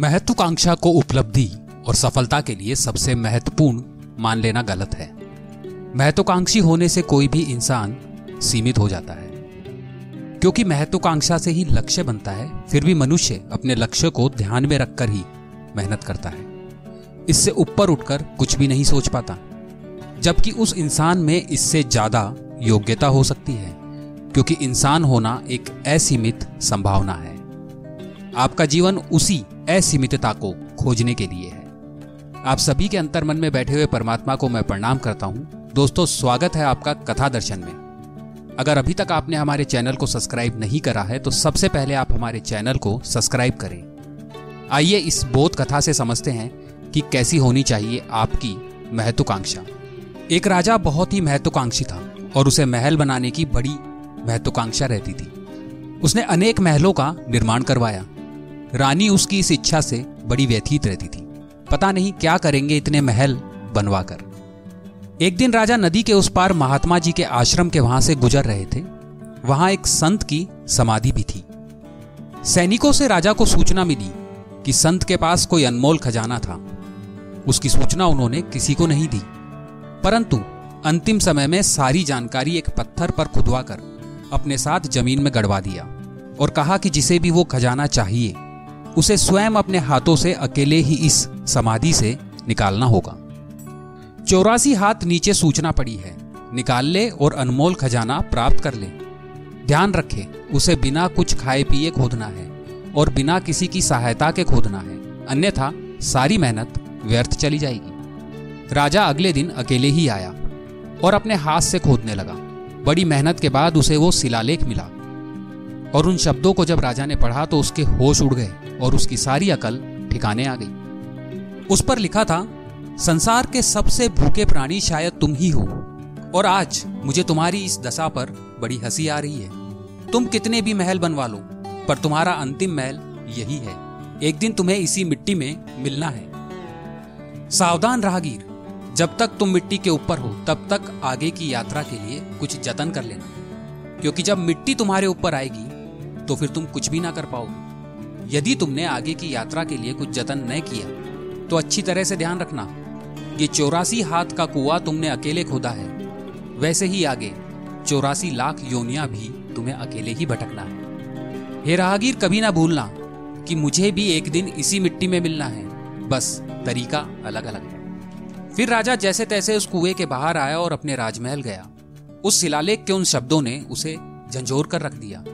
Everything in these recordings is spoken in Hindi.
महत्वाकांक्षा को उपलब्धि और सफलता के लिए सबसे महत्वपूर्ण मान लेना गलत है। महत्वाकांक्षी होने से कोई भी इंसान सीमित हो जाता है। क्योंकि महत्वाकांक्षा से ही लक्ष्य बनता है, फिर भी मनुष्य अपने लक्ष्य को ध्यान में रखकर ही मेहनत करता है। इससे ऊपर उठकर कुछ भी नहीं सोच पाता, जबकि उस इंसान में इससे ज़्यादा योग्यता हो सकती है, क्योंकि इंसान होना एक असीमित संभावना है। आपका जीवन उसी असीमितता को खोजने के लिए है। आप सभी के अंतर मन में बैठे हुए परमात्मा को मैं प्रणाम करता हूँ। दोस्तों, स्वागत है आपका कथा दर्शन में। अगर अभी तक आपने हमारे चैनल को सब्सक्राइब नहीं करा है तो सबसे पहले आप हमारे चैनल को सब्सक्राइब करें। आइए इस बोध कथा से समझते हैं कि कैसी होनी चाहिए आपकी महत्वाकांक्षा। एक राजा बहुत ही महत्वाकांक्षी था और उसे महल बनाने की बड़ी महत्वाकांक्षा रहती थी। उसने अनेक महलों का निर्माण करवाया। रानी उसकी इस इच्छा से बड़ी व्यथित रहती थी। पता नहीं क्या करेंगे इतने महल बनवाकर। एक दिन राजा नदी के उस पार महात्मा जी के आश्रम के वहाँ से गुजर रहे थे। वहाँ एक संत की समाधि भी थी। सैनिकों से राजा को सूचना मिली कि संत के पास कोई अनमोल खजाना था। उसकी सूचना उन्होंने किसी को नहीं दी। परंतु अंतिम समय में सारी जानकारी एक पत्थर पर खुदवा कर अपने साथ ज़मीन में गड़वा दिया और कहा कि जिसे भी वो खजाना चाहिए उसे स्वयं अपने हाथों से अकेले ही इस समाधि से निकालना होगा। चौरासी हाथ नीचे सूचना पड़ी है। निकाल ले और अनमोल खजाना प्राप्त कर ले। ध्यान रखे, उसे बिना कुछ खाए पिए खोदना है और बिना किसी की सहायता के खोदना है। अन्यथा सारी मेहनत व्यर्थ चली जाएगी। राजा अगले दिन अकेले ही आया और अपने हाथ से खोदने लगा। बड़ी मेहनत के बाद उसे वो शिलालेख मिला और उन शब्दों को जब राजा ने पढ़ा तो उसके होश उड़ गए। और उसकी सारी अकल ठिकाने आ गई। उस पर लिखा था, संसार के सबसे भूखे प्राणी शायद तुम ही हो, और आज मुझे तुम्हारी इस दशा पर बड़ी हँसी आ रही है। तुम कितने भी महल बनवा लो, पर तुम्हारा अंतिम महल यही है। एक दिन तुम्हें इसी मिट्टी में मिलना है। सावधान राहगीर जब तक तुम मिट्टी के ऊपर हो, तब तक आगे की यात्रा के लिए कुछ जतन कर लेना। क्योंकि जब मिट्टी तुम्हारे ऊपर आएगी तो फिर तुम कुछ भी ना कर पाओगे। यदि तुमने आगे की यात्रा के लिए कुछ जतन न किया तो अच्छी तरह से ध्यान रखना। ये चौरासी हाथ का कुआ तुमने अकेले खोदा है। वैसे ही आगे, चौरासी लाख योनिया भी तुम्हें अकेले ही भटकना है। हे राहगीर, कभी ना भूलना कि मुझे भी एक दिन इसी मिट्टी में मिलना है। बस, तरीका अलग अलग है। फिर राजा जैसे तैसे उस कुएँ के बाहर आया और अपने राजमहल गया। उस शिलालेख के उन शब्दों ने उसे झंझोर कर रख दिया।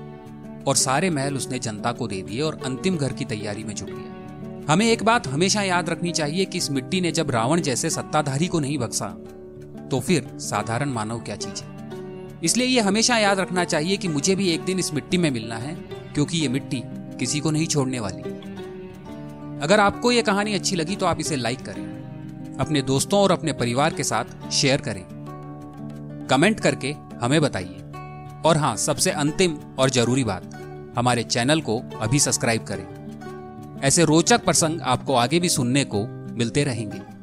और सारे महल उसने जनता को दे दिए और अंतिम घर की तैयारी में जुट गया। हमें एक बात हमेशा याद रखनी चाहिए कि इस मिट्टी ने जब रावण जैसे सत्ताधारी को नहीं बख्शा तो फिर साधारण मानव क्या चीज़ है? इसलिए ये हमेशा याद रखना चाहिए कि मुझे भी एक दिन इस मिट्टी में मिलना है, क्योंकि ये मिट्टी किसी को नहीं छोड़ने वाली। अगर आपको ये कहानी अच्छी लगी तो आप इसे लाइक करें, अपने दोस्तों और अपने परिवार के साथ शेयर करें। कमेंट करके हमें बताइए। और हाँ सबसे अंतिम और ज़रूरी बात हमारे चैनल को अभी सब्सक्राइब करें। ऐसे रोचक प्रसंग आपको आगे भी सुनने को मिलते रहेंगे।